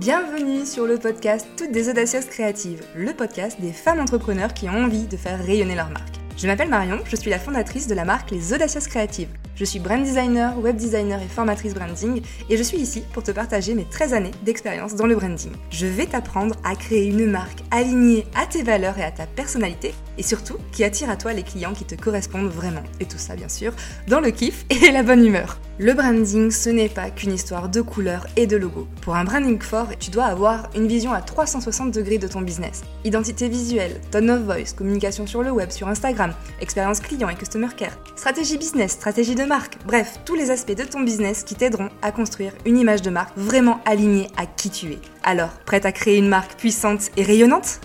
Bienvenue sur le podcast Toutes des audacieuses créatives, le podcast des femmes entrepreneurs qui ont envie de faire rayonner leur marque. Je m'appelle Marion, je suis la fondatrice de la marque Les Audacieuses Créatives. Je suis brand designer, web designer et formatrice branding et je suis ici pour te partager mes 13 années d'expérience dans le branding. Je vais t'apprendre à créer une marque alignée à tes valeurs et à ta personnalité et surtout qui attire à toi les clients qui te correspondent vraiment. Et tout ça bien sûr dans le kiff et la bonne humeur. Le branding, ce n'est pas qu'une histoire de couleurs et de logos. Pour un branding fort, tu dois avoir une vision à 360 degrés de ton business. Identité visuelle, tone of voice, communication sur le web, sur Instagram, expérience client et customer care, stratégie business, stratégie de marque, bref, tous les aspects de ton business qui t'aideront à construire une image de marque vraiment alignée à qui tu es. Alors, prête à créer une marque puissante et rayonnante?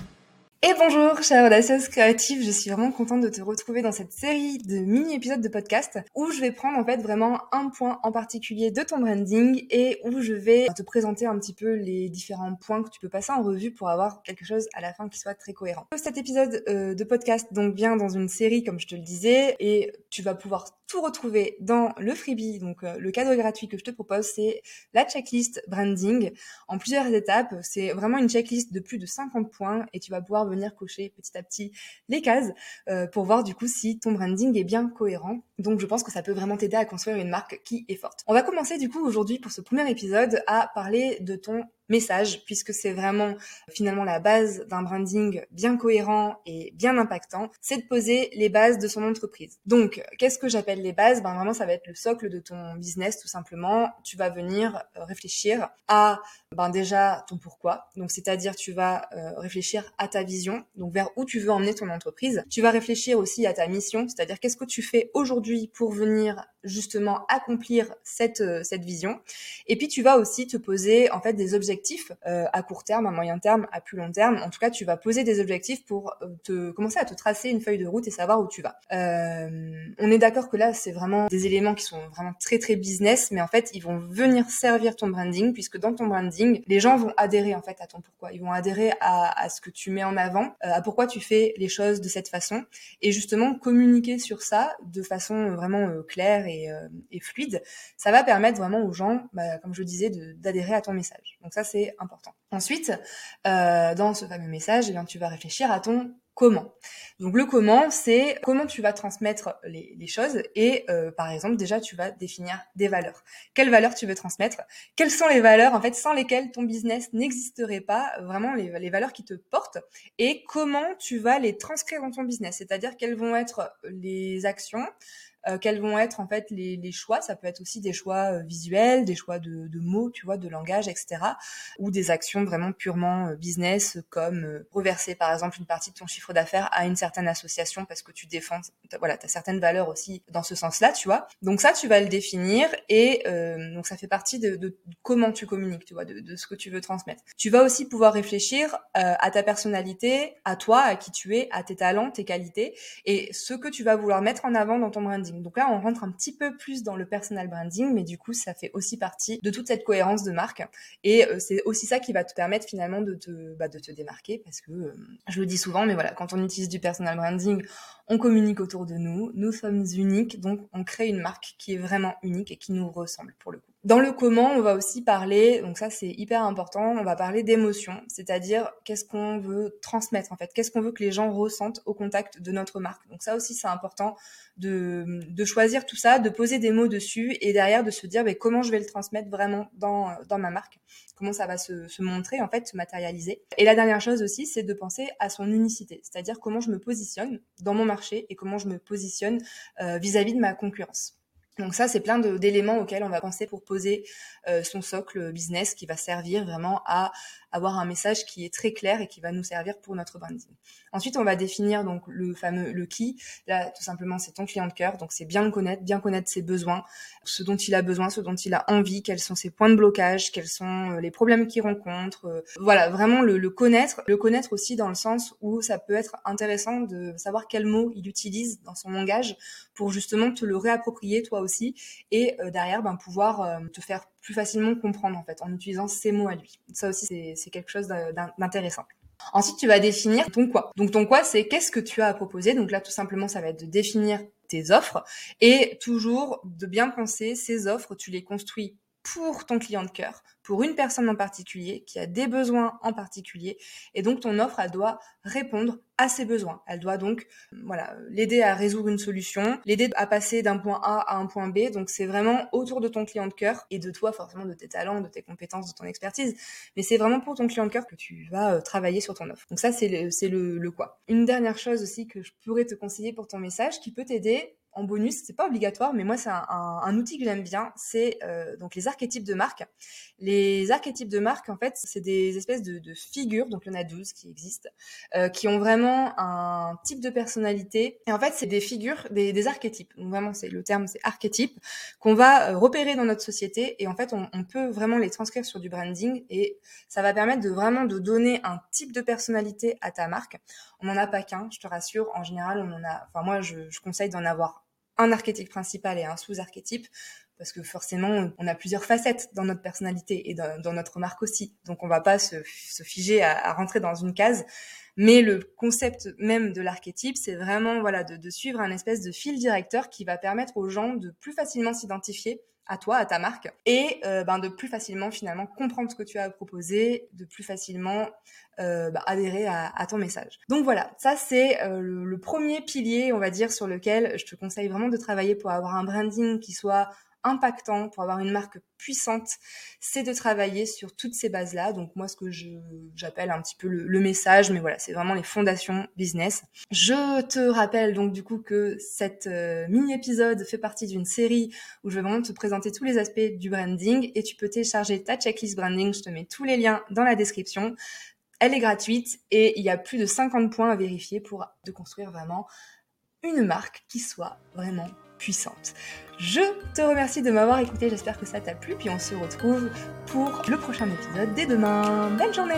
Et bonjour, chère audacieuse créative, je suis vraiment contente de te retrouver dans cette série de mini-épisodes de podcast où je vais prendre en fait vraiment un point en particulier de ton branding et où je vais te présenter un petit peu les différents points que tu peux passer en revue pour avoir quelque chose à la fin qui soit très cohérent. Cet épisode euh, de podcast donc vient dans une série comme je te le disais et tu vas pouvoir tout retrouver dans le freebie, donc euh, le cadeau gratuit que je te propose, c'est la checklist branding en plusieurs étapes. C'est vraiment une checklist de plus de 50 points et tu vas pouvoir venir cocher petit à petit les cases euh, pour voir du coup si ton branding est bien cohérent. Donc je pense que ça peut vraiment t'aider à construire une marque qui est forte. On va commencer du coup aujourd'hui pour ce premier épisode à parler de ton message, puisque c'est vraiment finalement la base d'un branding bien cohérent et bien impactant, c'est de poser les bases de son entreprise. Donc, qu'est-ce que j'appelle les bases? Ben vraiment, ça va être le socle de ton business, tout simplement. Tu vas venir euh, réfléchir à, ben déjà, ton pourquoi. Donc, c'est-à-dire, tu vas euh, réfléchir à ta vision, donc vers où tu veux emmener ton entreprise. Tu vas réfléchir aussi à ta mission, c'est-à-dire qu'est-ce que tu fais aujourd'hui pour venir justement accomplir cette euh, cette vision? Et puis, tu vas aussi te poser en fait des objectifs euh, à court terme, à moyen terme, à plus long terme. En tout cas, tu vas poser des objectifs pour euh, te commencer à te tracer une feuille de route et savoir où tu vas. Euh, on est d'accord que là, c'est vraiment des éléments qui sont vraiment très très business, mais en fait, ils vont venir servir ton branding puisque dans ton branding, les gens vont adhérer en fait à ton pourquoi. Ils vont adhérer à, ce que tu mets en avant, à pourquoi tu fais les choses de cette façon et justement communiquer sur ça de façon vraiment claire et, fluide. Ça va permettre vraiment aux gens, bah, comme je disais, d'adhérer à ton message. Donc ça, c'est important. Ensuite, euh, dans ce fameux message, eh bien, tu vas réfléchir à ton comment. Donc le comment, c'est comment tu vas transmettre les, choses et euh, par exemple déjà tu vas définir des valeurs. Quelles valeurs tu veux transmettre? Quelles sont les valeurs en fait sans lesquelles ton business n'existerait pas? Vraiment les, les, valeurs qui te portent et comment tu vas les transcrire dans ton business? C'est-à-dire quelles vont être les actions, euh, quels vont être en fait les, les, choix. Ça peut être aussi des choix euh, visuels, des choix de, de, mots, tu vois, de langage, etc. Ou des actions vraiment purement euh, business, comme reverser par exemple une partie de ton chiffre d'affaires à une certaine association parce que tu défends, voilà, tu as certaines valeurs aussi dans ce sens-là, tu vois. Donc ça, tu vas le définir et donc ça fait partie de, de, comment tu communiques, tu vois, de, de, ce que tu veux transmettre. Tu vas aussi pouvoir réfléchir à ta personnalité, à toi, à qui tu es, à tes talents, tes qualités et ce que tu vas vouloir mettre en avant dans ton branding. Donc là, on rentre un petit peu plus dans le personal branding, mais du coup, ça fait aussi partie de toute cette cohérence de marque. Et euh, c'est aussi ça qui va te permettre finalement de te, bah, démarquer, parce que euh, je le dis souvent, mais voilà, quand on utilise du personal branding, on communique autour de nous, nous sommes uniques, donc on crée une marque qui est vraiment unique et qui nous ressemble pour le coup. Dans le comment, on va aussi parler, donc ça c'est hyper important, on va parler d'émotion, c'est-à-dire qu'est-ce qu'on veut transmettre en fait, qu'est-ce qu'on veut que les gens ressentent au contact de notre marque. Donc ça aussi c'est important de, de choisir tout ça, de poser des mots dessus et derrière de se dire mais comment je vais le transmettre vraiment dans, dans ma marque, comment ça va se, se montrer en fait, se matérialiser. Et la dernière chose aussi c'est de penser à son unicité, c'est-à-dire comment je me positionne dans mon marché et comment je me positionne euh, vis-à-vis -vis de ma concurrence. Donc ça, c'est plein d'éléments auxquels on va penser pour poser euh, son socle business qui va servir vraiment à avoir un message qui est très clair et qui va nous servir pour notre branding. Ensuite, on va définir donc le fameux le qui. Là, tout simplement, c'est ton client de cœur. Donc, c'est bien le connaître, bien connaître ses besoins, ce dont il a besoin, ce dont il a envie, quels sont ses points de blocage, quels sont euh, les problèmes qu'il rencontre. Euh, voilà, vraiment le, le, connaître, le connaître aussi dans le sens où ça peut être intéressant de savoir quels mots il utilise dans son langage pour justement te le réapproprier toi aussi et euh, derrière ben pouvoir te faire plus facilement comprendre en fait en utilisant ces mots à lui. Ça aussi c'est quelque chose d'intéressant. Ensuite, tu vas définir ton quoi. Donc ton quoi, c'est qu'est-ce que tu as à proposer. Donc là, tout simplement, ça va être de définir tes offres et toujours de bien penser ces offres, tu les construis pour ton client de cœur, pour une personne en particulier qui a des besoins en particulier. Et donc ton offre, elle doit répondre à ses besoins. Elle doit donc voilà l'aider à résoudre une solution, l'aider à passer d'un point A à un point B. Donc c'est vraiment autour de ton client de cœur et de toi forcément de tes talents, de tes compétences, de ton expertise. Mais c'est vraiment pour ton client de cœur que tu vas euh, travailler sur ton offre. Donc ça c'est le quoi. Une dernière chose aussi que je pourrais te conseiller pour ton message qui peut t'aider en bonus, c'est pas obligatoire, mais moi c'est un, outil que j'aime bien, c'est euh, donc les archétypes de marque. Les archétypes de marque, en fait, c'est des espèces de, figures, donc il y en a 12 qui existent, euh, qui ont vraiment un type de personnalité. Et en fait, c'est des figures, des, archétypes. Donc vraiment, c'est le terme, c'est archétype, qu'on va euh, repérer dans notre société. Et en fait, on, on, peut vraiment les transcrire sur du branding et ça va permettre de vraiment de donner un type de personnalité à ta marque. On n'en a pas qu'un, je te rassure. En général, on en a. Enfin, moi, je, je conseille d'en avoir un archétype principal et un sous-archétype parce que forcément, on a plusieurs facettes dans notre personnalité et dans, notre marque aussi. Donc, on va pas se, figer à, rentrer dans une case. Mais le concept même de l'archétype, c'est vraiment voilà de, de, suivre un espèce de fil directeur qui va permettre aux gens de plus facilement s'identifier à toi, à ta marque, et euh, ben, de plus facilement finalement comprendre ce que tu as à proposer, de plus facilement euh, ben, adhérer à, ton message. Donc voilà, ça c'est euh, le, premier pilier, on va dire, sur lequel je te conseille vraiment de travailler pour avoir un branding qui soit impactant, pour avoir une marque puissante, c'est de travailler sur toutes ces bases-là. Donc moi, ce que j'appelle un petit peu le, message, mais voilà, c'est vraiment les fondations business. Je te rappelle donc du coup que cette euh, mini-épisode fait partie d'une série où je vais vraiment te présenter tous les aspects du branding et tu peux télécharger ta checklist branding. Je te mets tous les liens dans la description. Elle est gratuite et il y a plus de 50 points à vérifier pour de construire vraiment une marque qui soit vraiment puissante. Je te remercie de m'avoir écouté, j'espère que ça t'a plu, puis on se retrouve pour le prochain épisode dès demain. Belle journée